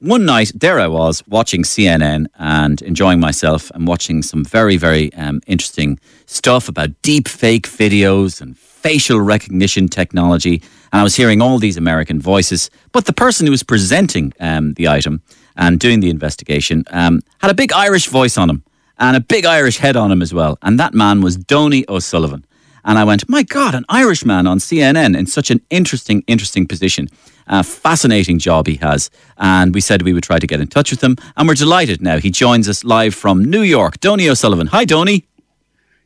one night, there I was watching CNN and enjoying myself and watching some very, very um, interesting stuff about deep fake videos and facial recognition technology. And I was hearing all these American voices. But the person who was presenting um, the item and doing the investigation um, had a big Irish voice on him and a big Irish head on him as well. And that man was Donie O'Sullivan. And I went, my God, an Irishman on CNN in such an interesting, interesting position. A fascinating job he has. And we said we would try to get in touch with him. And we're delighted now. He joins us live from New York. Donie O'Sullivan. Hi, Donie.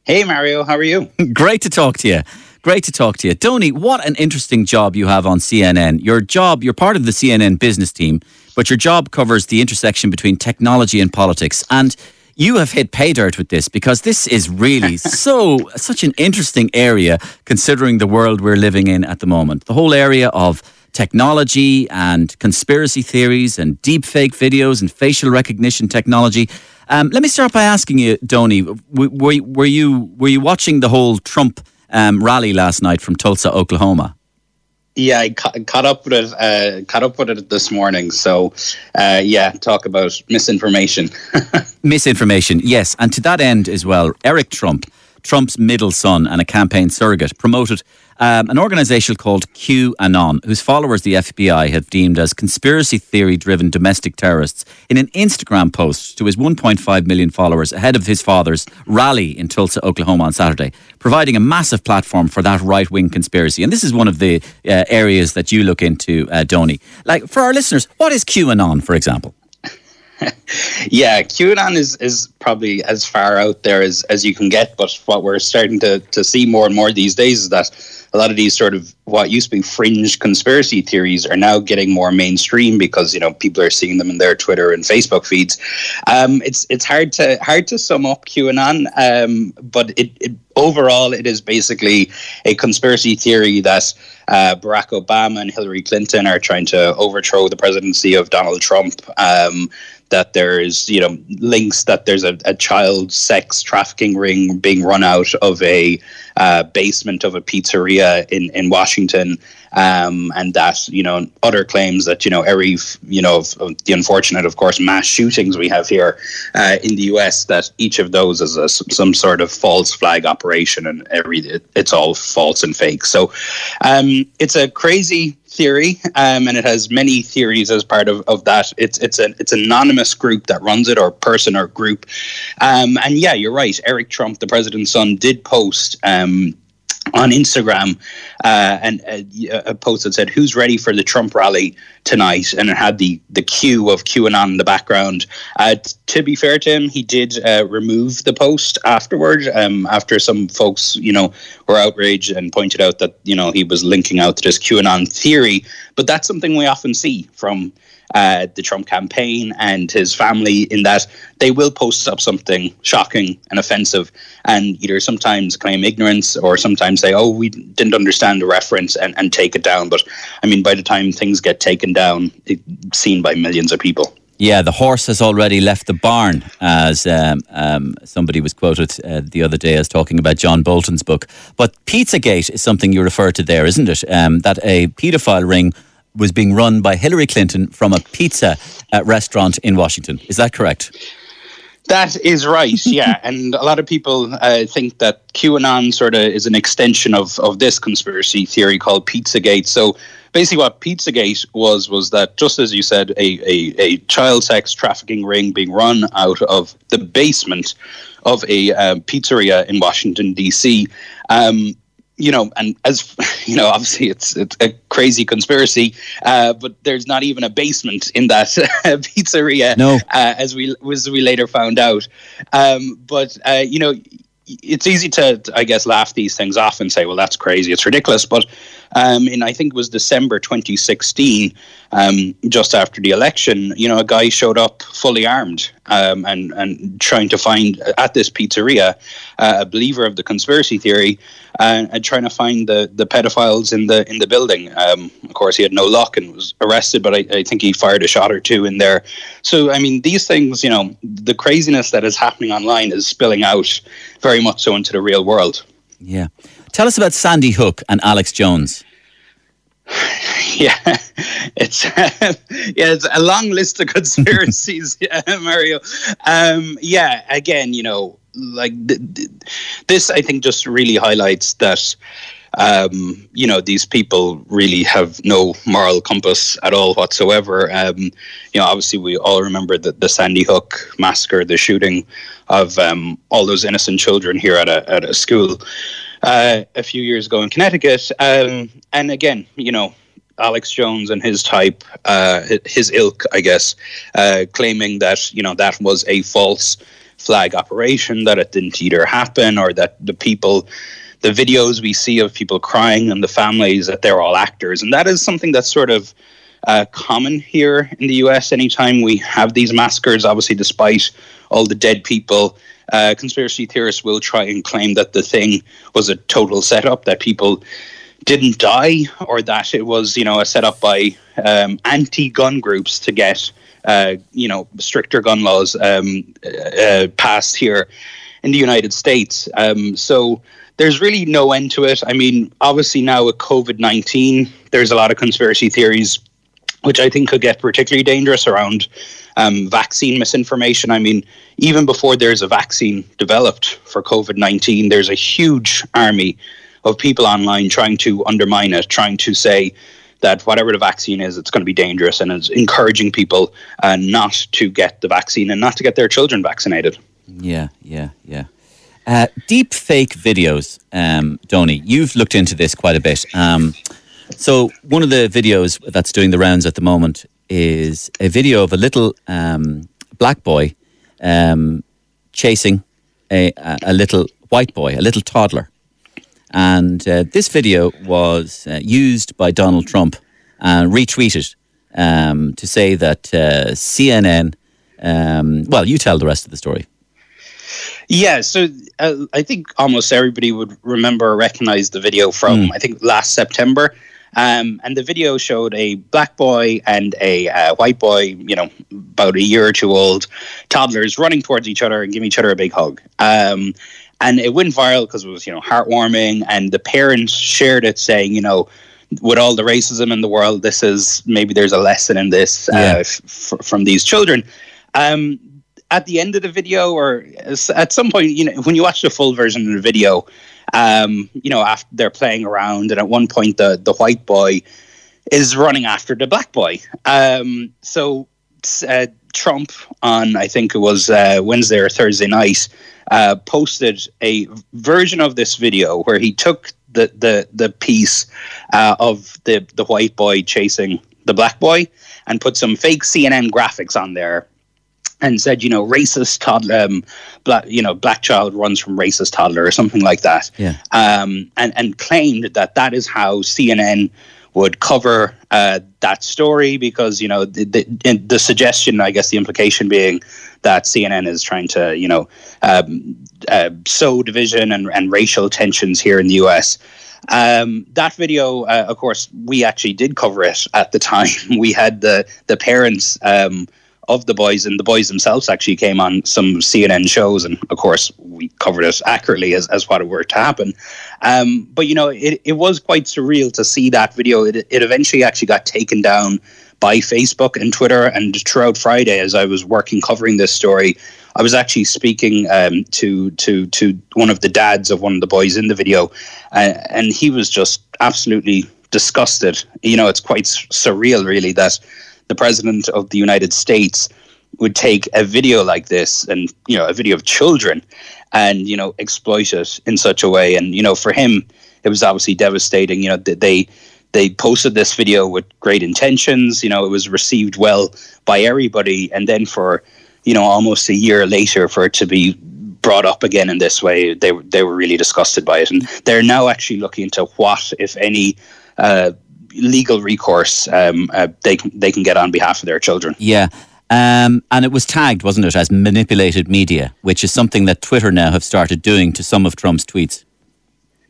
Hey, Mario. How are you? Great to talk to you. Great to talk to you. Donie, what an interesting job you have on CNN. Your job, you're part of the CNN business team, but your job covers the intersection between technology and politics. And you have hit pay dirt with this because this is really so such an interesting area considering the world we're living in at the moment. The whole area of technology and conspiracy theories and deepfake videos and facial recognition technology. Um, let me start by asking you, Donie, were, were you were you watching the whole Trump um, rally last night from Tulsa, Oklahoma? Yeah, I ca- caught up with it. Uh, caught up with it this morning. So, uh, yeah, talk about misinformation. misinformation, yes, and to that end as well, Eric Trump, Trump's middle son and a campaign surrogate, promoted um, an organisation called QAnon, whose followers the FBI have deemed as conspiracy theory driven domestic terrorists, in an Instagram post to his 1.5 million followers ahead of his father's rally in Tulsa, Oklahoma on Saturday, providing a massive platform for that right wing conspiracy. And this is one of the uh, areas that you look into, uh, Donie. Like, for our listeners, what is QAnon, for example? yeah, QAnon is is probably as far out there as, as you can get. But what we're starting to, to see more and more these days is that a lot of these sort of what used to be fringe conspiracy theories are now getting more mainstream because you know people are seeing them in their Twitter and Facebook feeds. Um, it's it's hard to hard to sum up QAnon, um, but it, it overall it is basically a conspiracy theory that uh, Barack Obama and Hillary Clinton are trying to overthrow the presidency of Donald Trump. Um, that there's you know links that there's a, a child sex trafficking ring being run out of a uh, basement of a pizzeria in in Washington, um, and that you know other claims that you know every you know of, of the unfortunate, of course, mass shootings we have here uh, in the U.S. that each of those is a, some sort of false flag operation, and every it, it's all false and fake. So um, it's a crazy theory, um, and it has many theories as part of, of that. It's it's an it's anonymous group that runs it, or person or group. Um, and yeah, you're right. Eric Trump, the president's son, did post. Um, on Instagram uh, and uh, a post that said, "Who's ready for the Trump rally tonight?" and it had the the Q of QAnon in the background. Uh, t- to be fair to him, he did uh, remove the post afterward. Um, after some folks, you know, were outraged and pointed out that you know he was linking out to this QAnon theory. But that's something we often see from uh, the Trump campaign and his family in that they will post up something shocking and offensive and either sometimes claim ignorance or sometimes say, oh, we didn't understand the reference and, and take it down. But I mean, by the time things get taken down, it's seen by millions of people. Yeah, the horse has already left the barn, as um, um, somebody was quoted uh, the other day as talking about John Bolton's book. But Pizzagate is something you refer to there, isn't it? Um, that a paedophile ring was being run by Hillary Clinton from a pizza uh, restaurant in Washington. Is that correct? That is right, yeah. and a lot of people uh, think that QAnon sort of is an extension of, of this conspiracy theory called Pizzagate. So basically, what Pizzagate was was that, just as you said, a, a, a child sex trafficking ring being run out of the basement of a uh, pizzeria in Washington, D.C. Um, you know, and as you know, obviously it's it's a crazy conspiracy, uh, but there's not even a basement in that pizzeria. No, uh, as we as we later found out. Um, but uh, you know, it's easy to, I guess, laugh these things off and say, "Well, that's crazy, it's ridiculous." But um, in I think it was December 2016, um, just after the election, you know, a guy showed up fully armed um, and and trying to find at this pizzeria uh, a believer of the conspiracy theory uh, and trying to find the the pedophiles in the in the building. Um, of course, he had no luck and was arrested, but I, I think he fired a shot or two in there. So, I mean, these things, you know, the craziness that is happening online is spilling out very much so into the real world. Yeah. Tell us about Sandy Hook and Alex Jones. Yeah, it's yeah, it's a long list of conspiracies, yeah, Mario. Um, yeah, again, you know, like th- th- this, I think just really highlights that um, you know, these people really have no moral compass at all whatsoever. Um, you know, obviously, we all remember the, the Sandy Hook massacre, the shooting of um, all those innocent children here at a, at a school uh, a few years ago in Connecticut. Um, and again, you know, Alex Jones and his type, uh, his ilk, I guess, uh, claiming that, you know, that was a false flag operation, that it didn't either happen or that the people the videos we see of people crying and the families that they're all actors, and that is something that's sort of uh, common here in the US. Anytime we have these massacres, obviously, despite all the dead people, uh, conspiracy theorists will try and claim that the thing was a total setup, that people didn't die, or that it was, you know, a setup by um, anti-gun groups to get, uh, you know, stricter gun laws um, uh, passed here in the United States. Um, so there's really no end to it. I mean, obviously now with COVID 19, there's a lot of conspiracy theories, which I think could get particularly dangerous around um, vaccine misinformation. I mean, even before there's a vaccine developed for COVID 19, there's a huge army of people online trying to undermine it, trying to say, that whatever the vaccine is, it's going to be dangerous, and it's encouraging people uh, not to get the vaccine and not to get their children vaccinated. Yeah, yeah, yeah. Uh, deep fake videos, um, Donie, you've looked into this quite a bit. Um, so, one of the videos that's doing the rounds at the moment is a video of a little um, black boy um, chasing a, a, little white boy, a little toddler. And uh, this video was uh, used by Donald Trump and retweeted um, to say that uh, CNN. Um, well, you tell the rest of the story. Yeah, so uh, I think almost everybody would remember or recognize the video from, mm. I think, last September. Um, and the video showed a black boy and a uh, white boy, you know, about a year or two old, toddlers running towards each other and giving each other a big hug. Um, and it went viral because it was, you know, heartwarming. And the parents shared it saying, you know, with all the racism in the world, this is maybe there's a lesson in this uh, yeah. f- from these children. Um, at the end of the video or at some point, you know, when you watch the full version of the video, um, you know, after they're playing around, and at one point the the white boy is running after the black boy. Um, so uh, Trump on I think it was uh, Wednesday or Thursday night uh, posted a version of this video where he took the the the piece uh, of the the white boy chasing the black boy and put some fake CNN graphics on there and said, you know, racist toddler, um, black, you know, black child runs from racist toddler or something like that. Yeah. Um, and, and claimed that that is how CNN would cover uh, that story because, you know, the, the, the, suggestion, I guess the implication being that CNN is trying to, you know, um, uh, sow division and, and racial tensions here in the US. Um, that video, uh, of course, we actually did cover it at the time. We had the the parents um, of the boys, and the boys themselves actually came on some CNN shows, and of course we covered it accurately as, as what it were to happen. Um, but you know, it, it was quite surreal to see that video. It, it eventually actually got taken down by Facebook and Twitter, and throughout Friday, as I was working covering this story, I was actually speaking um, to to to one of the dads of one of the boys in the video, uh, and he was just absolutely disgusted. You know, it's quite surreal, really, that the president of the United States would take a video like this and you know a video of children and you know exploit it in such a way. And you know for him it was obviously devastating. You know they they posted this video with great intentions. You know it was received well by everybody. And then for you know almost a year later for it to be brought up again in this way they they were really disgusted by it. And they're now actually looking into what if any uh, legal recourse um, uh, they can they can get on behalf of their children. Yeah. Um, and it was tagged, wasn't it, as manipulated media, which is something that Twitter now have started doing to some of Trump's tweets.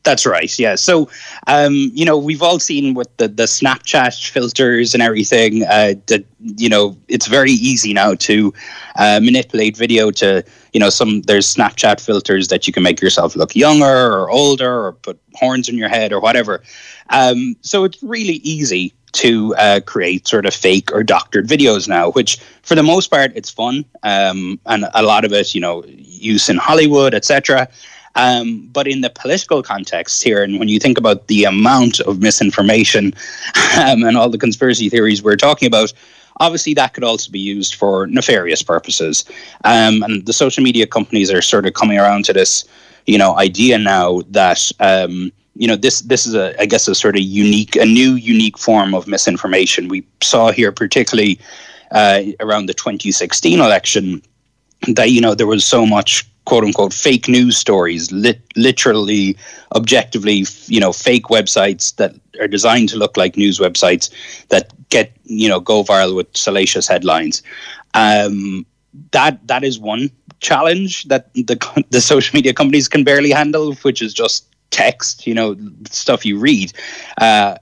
That's right. Yeah. So, um, you know, we've all seen with the, the Snapchat filters and everything uh, that, you know, it's very easy now to uh, manipulate video to, you know, some, there's Snapchat filters that you can make yourself look younger or older or put horns in your head or whatever. Um, so it's really easy to uh, create sort of fake or doctored videos now, which for the most part, it's fun. Um, and a lot of it, you know, use in Hollywood, etc. Um, but in the political context here, and when you think about the amount of misinformation um, and all the conspiracy theories we're talking about, obviously that could also be used for nefarious purposes. Um, and the social media companies are sort of coming around to this, you know, idea now that um, you know this this is a I guess a sort of unique, a new unique form of misinformation. We saw here particularly uh, around the 2016 election that you know there was so much quote unquote fake news stories, lit, literally, objectively, you know, fake websites that are designed to look like news websites that get you know go viral with salacious headlines. Um, that that is one challenge that the the social media companies can barely handle, which is just text, you know, stuff you read. Uh,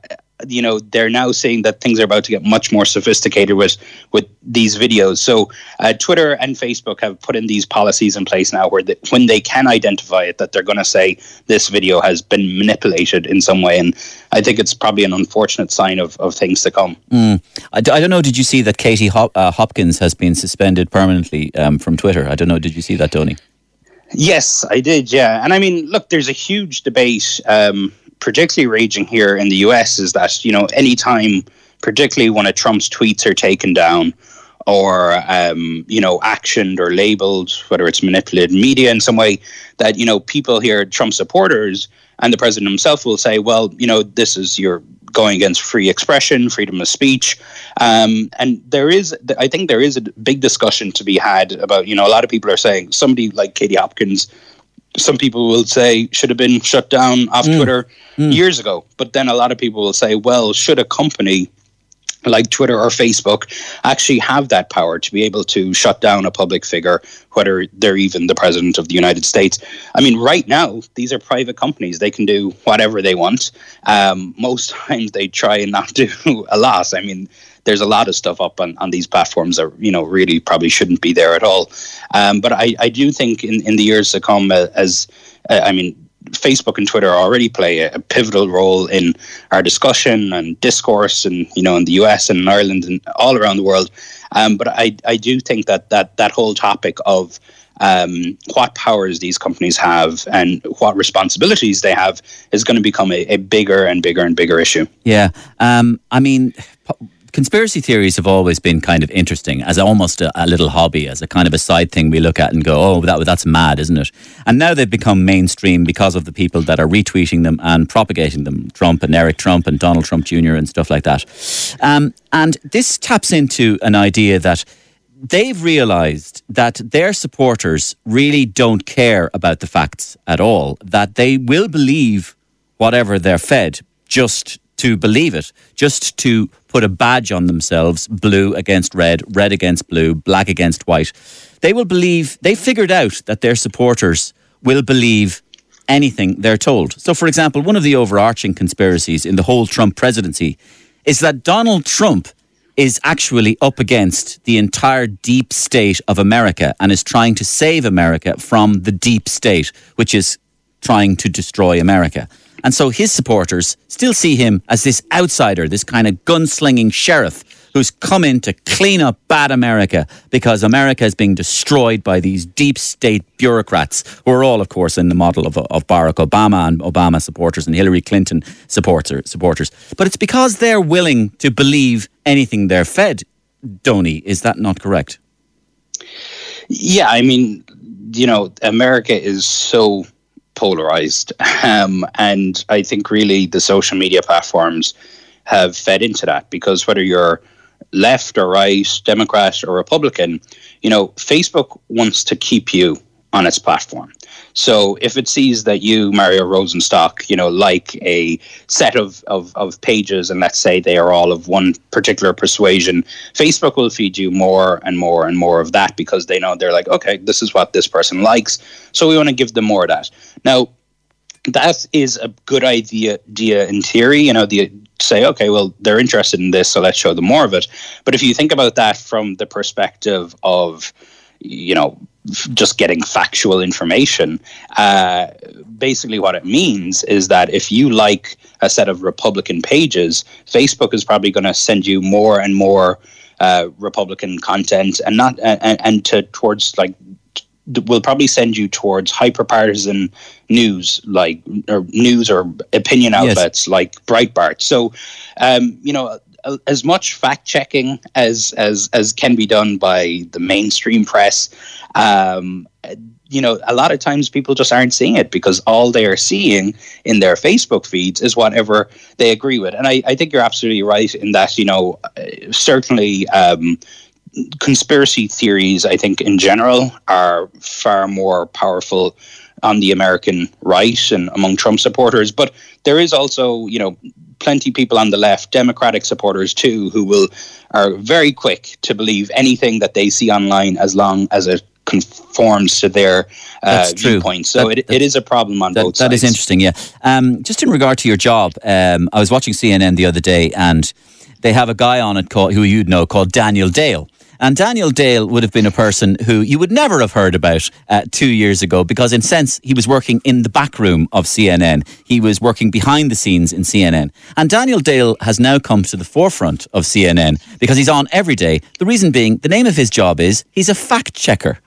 you know they're now saying that things are about to get much more sophisticated with with these videos. So uh, twitter and facebook have put in these policies in place now where the, when they can identify it that they're going to say this video has been manipulated in some way. And i think it's probably an unfortunate sign of, of things to come. Mm. I, d- I don't know. Did you see that katie Hop- uh, hopkins has been suspended permanently um, from twitter? I don't know. Did you see that tony? Yes, I did. Yeah, and I mean, look, there's a huge debate um, particularly raging here in the US is that, you know, anytime, particularly when a Trump's tweets are taken down or, um, you know, actioned or labeled, whether it's manipulated media in some way, that, you know, people here, Trump supporters and the president himself will say, well, you know, this is your going against free expression, freedom of speech. Um, and there is, I think there is a big discussion to be had about, you know, a lot of people are saying somebody like Katie Hopkins some people will say should have been shut down off mm. Twitter mm. years ago. But then a lot of people will say, well, should a company like Twitter or Facebook actually have that power to be able to shut down a public figure, whether they're even the president of the United States. I mean, right now, these are private companies. They can do whatever they want. Um, most times they try and not do a lot. I mean, there's a lot of stuff up on, on these platforms that you know really probably shouldn't be there at all. Um, but I, I do think in, in the years to come, uh, as uh, I mean, Facebook and Twitter already play a, pivotal role in our discussion and discourse, and you know, in the US and in Ireland and all around the world. Um, but I, I do think that that that whole topic of um, what powers these companies have and what responsibilities they have is going to become a, a bigger and bigger and bigger issue. Yeah, um, I mean conspiracy theories have always been kind of interesting as almost a, a, little hobby, as a kind of a side thing we look at and go, oh, that, that's mad, isn't it? And now they've become mainstream because of the people that are retweeting them and propagating them Trump and Eric Trump and Donald Trump Jr. and stuff like that. Um, and this taps into an idea that they've realized that their supporters really don't care about the facts at all, that they will believe whatever they're fed just to believe it, just to put a badge on themselves blue against red, red against blue, black against white. They will believe, they figured out that their supporters will believe anything they're told. So, for example, one of the overarching conspiracies in the whole Trump presidency is that Donald Trump is actually up against the entire deep state of America and is trying to save America from the deep state, which is trying to destroy America. And so his supporters still see him as this outsider, this kind of gunslinging sheriff who's come in to clean up bad America because America is being destroyed by these deep state bureaucrats who are all, of course, in the model of, of Barack Obama and Obama supporters and Hillary Clinton supporter, supporters. But it's because they're willing to believe anything they're fed. Donie, is that not correct? Yeah, I mean, you know, America is so polarized. Um, and I think really the social media platforms have fed into that because whether you're left or right, Democrat or Republican, you know, Facebook wants to keep you on its platform. So if it sees that you, Mario Rosenstock, you know, like a set of, of, of pages and let's say they are all of one particular persuasion, Facebook will feed you more and more and more of that because they know they're like, okay, this is what this person likes. So we want to give them more of that. Now, that is a good idea, idea in theory. You know, the say, okay, well, they're interested in this, so let's show them more of it. But if you think about that from the perspective of, you know, just getting factual information, uh, basically what it means is that if you like a set of Republican pages, Facebook is probably going to send you more and more uh, Republican content, and not and, and to towards like will probably send you towards hyperpartisan news like or news or opinion outlets yes. like Breitbart. So, um, you know, as much fact checking as as as can be done by the mainstream press. Um, you know, a lot of times people just aren't seeing it because all they are seeing in their Facebook feeds is whatever they agree with. And I, I think you're absolutely right in that, you know, certainly um, conspiracy theories, I think, in general, are far more powerful on the American right and among Trump supporters. But there is also, you know, plenty people on the left, Democratic supporters too, who will are very quick to believe anything that they see online as long as it conforms to their uh, viewpoint. So that, it, it is a problem on that, both sides. That is interesting, yeah. Um, just in regard to your job, um, I was watching CNN the other day and they have a guy on it called, who you'd know called Daniel Dale. And Daniel Dale would have been a person who you would never have heard about uh, two years ago because, in sense, he was working in the back room of CNN. He was working behind the scenes in CNN. And Daniel Dale has now come to the forefront of CNN because he's on every day. The reason being, the name of his job is he's a fact checker.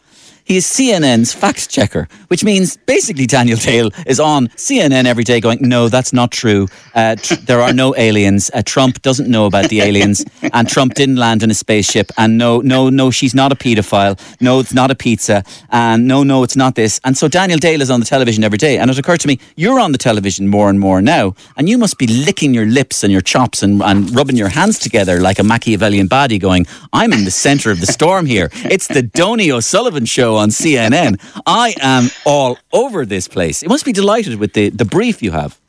He is CNN's fact checker, which means basically Daniel Dale is on CNN every day going, no, that's not true. Uh, tr- there are no aliens. Uh, Trump doesn't know about the aliens. And Trump didn't land in a spaceship. And no, no, no, she's not a paedophile. No, it's not a pizza. And no, no, it's not this. And so Daniel Dale is on the television every day. And it occurred to me, you're on the television more and more now. And you must be licking your lips and your chops and, and rubbing your hands together like a Machiavellian body going, I'm in the center of the storm here. It's the Donie O'Sullivan show on CNN. I am all over this place. It must be delighted with the, the brief you have.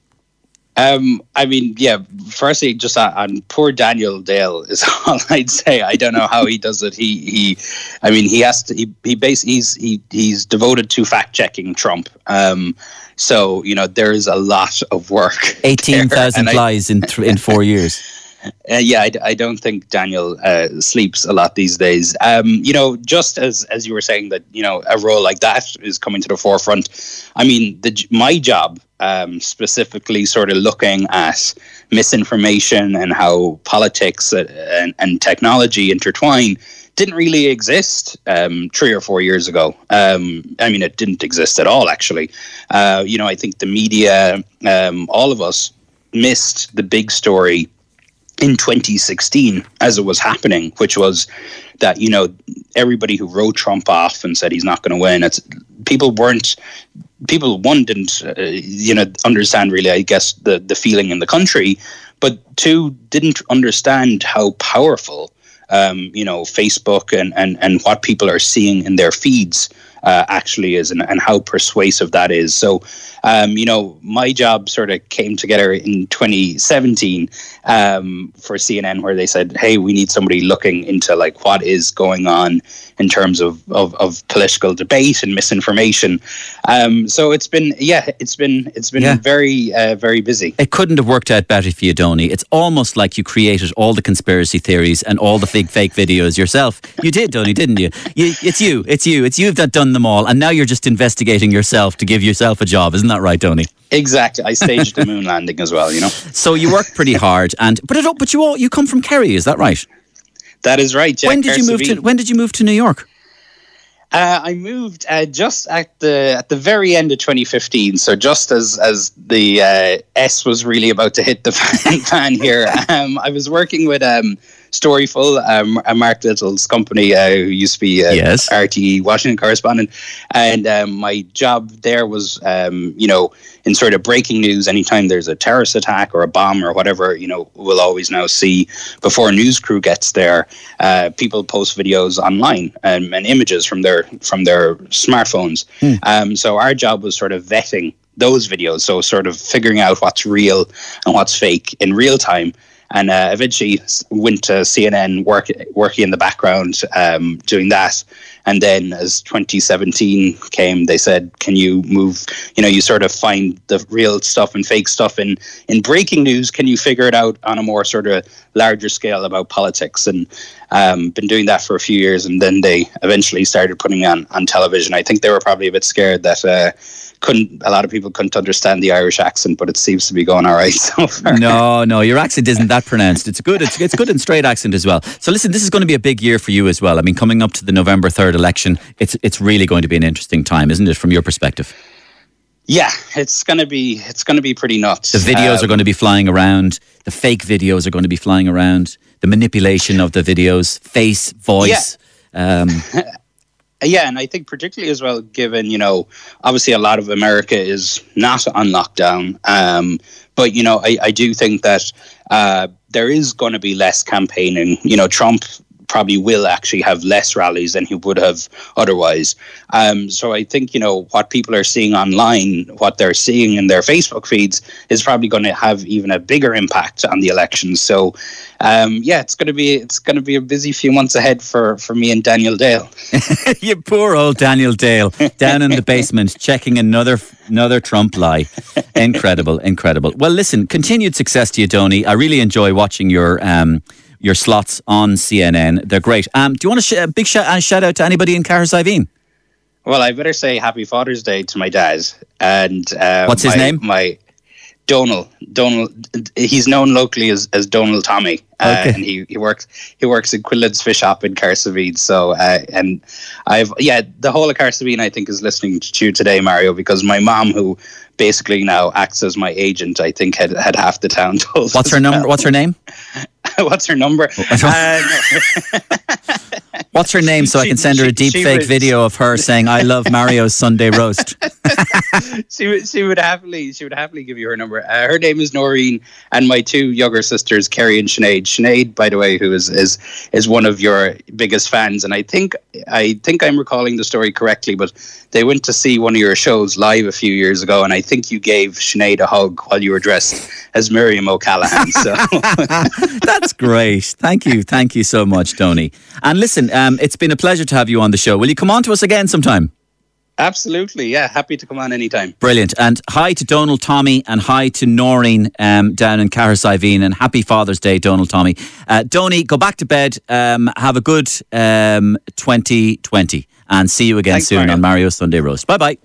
Um, I mean, yeah. Firstly, just on, on, poor Daniel Dale is all I'd say. I don't know how he does it. He, he, I mean, he has to. He, he basically he's he, he's devoted to fact checking Trump. Um, so you know, there is a lot of work. Eighteen thousand lies in th- in four years. Uh, yeah, I, I, don't think Daniel uh, sleeps a lot these days. Um, you know, just as as you were saying that you know a role like that is coming to the forefront. I mean, the, my job um, specifically, sort of looking at misinformation and how politics uh, and, and technology intertwine, didn't really exist um, three or four years ago. Um, I mean, it didn't exist at all, actually. Uh, you know, I think the media, um, all of us, missed the big story in 2016 as it was happening, which was that you know everybody who wrote Trump off and said he's not going to win. It's people weren't people one didn't uh, you know understand really I guess the the feeling in the country, but two didn't understand how powerful um, you know Facebook and and and what people are seeing in their feeds uh, actually is and, and how persuasive that is. So, um, you know, my job sort of came together in 2017 um, for CNN, where they said, "Hey, we need somebody looking into like what is going on in terms of of, of political debate and misinformation." Um, so it's been, yeah, it's been it's been yeah. very uh, very busy. It couldn't have worked out better for you, Donie. It's almost like you created all the conspiracy theories and all the fake, fake videos yourself. You did, Donie, didn't you? you? It's you. It's you. It's you that done them all, and now you're just investigating yourself to give yourself a job. Isn't that right, Donie? Exactly. I staged the moon landing as well. You know. So you work pretty hard, and but it, but you all you come from Kerry, is that right? That is right. Jack when did you move to When did you move to New York? Uh, I moved uh, just at the at the very end of 2015, so just as as the uh, S was really about to hit the fan, fan here. Um, I was working with um, Storyful, um, Mark Little's company, uh, who used to be a yes. RTE Washington correspondent. And um, my job there was, um, you know, in sort of breaking news, anytime there's a terrorist attack or a bomb or whatever, you know, we'll always now see before a news crew gets there, uh, people post videos online and, and, images from their from their smartphones. Hmm. Um, so our job was sort of vetting those videos, so sort of figuring out what's real and what's fake in real time and uh, eventually went to CNN, work, working in the background, um, doing that. And then as 2017 came, they said, "Can you move? You know, you sort of find the real stuff and fake stuff in in breaking news. Can you figure it out on a more sort of larger scale about politics?" And um, been doing that for a few years, and then they eventually started putting on on television. I think they were probably a bit scared that. Uh, couldn't a lot of people couldn't understand the Irish accent, but it seems to be going all right so far. No, no, your accent isn't that pronounced. It's good. It's it's good and straight accent as well. So listen, this is going to be a big year for you as well. I mean, coming up to the November third election, it's it's really going to be an interesting time, isn't it, from your perspective? Yeah, it's gonna be it's gonna be pretty nuts. The videos um, are going to be flying around. The fake videos are going to be flying around. The manipulation of the videos, face, voice. Yeah. Um, yeah, and I think particularly as well, given you know, obviously a lot of America is not on lockdown, um, but you know, I, I do think that uh, there is going to be less campaigning. You know, Trump probably will actually have less rallies than he would have otherwise. Um, so I think you know what people are seeing online, what they're seeing in their Facebook feeds, is probably going to have even a bigger impact on the elections. So um, yeah, it's going to be it's going to be a busy few months ahead for for me and Daniel Dale. you poor old Daniel Dale down in the basement checking another another Trump lie. Incredible, incredible. Well, listen, continued success to you, Donie. I really enjoy watching your. Um, your slots on CNN. They're great. Um, do you want to sh- a big shout, uh, shout out to anybody in Cahersiveen? Well, I better say Happy Father's Day to my dad. And uh, what's his my, name? My Donald. Donald. He's known locally as, as Donald Tommy, uh, okay. and he, he works he works in Quinlan's Fish Shop in Cahersiveen. So, uh, and I've yeah, the whole of Cahersiveen I think is listening to you today, Mario, because my mom, who basically now acts as my agent, I think had had half the town told. What's her number? Well. What's her name? What's her number? uh, What's her name so she, I can send her a deep fake would, video of her saying "I love Mario's Sunday roast"? she would she would happily she would happily give you her number. Uh, her name is Noreen, and my two younger sisters, Kerry and Sinead. Sinead, by the way, who is is is one of your biggest fans, and I think I think I'm recalling the story correctly, but they went to see one of your shows live a few years ago, and I think you gave Sinead a hug while you were dressed as Miriam O'Callaghan. So that's great. Thank you, thank you so much, Tony. And listen, um, it's been a pleasure to have you on the show. Will you come on to us again sometime? Absolutely, yeah. Happy to come on anytime. Brilliant. And hi to Donald Tommy and hi to Noreen um, down in Cahersiveen and happy Father's Day, Donald Tommy. Uh, Donie, go back to bed. Um, have a good um, 2020 and see you again Thanks, soon Mario. on Mario Sunday Roast. Bye bye.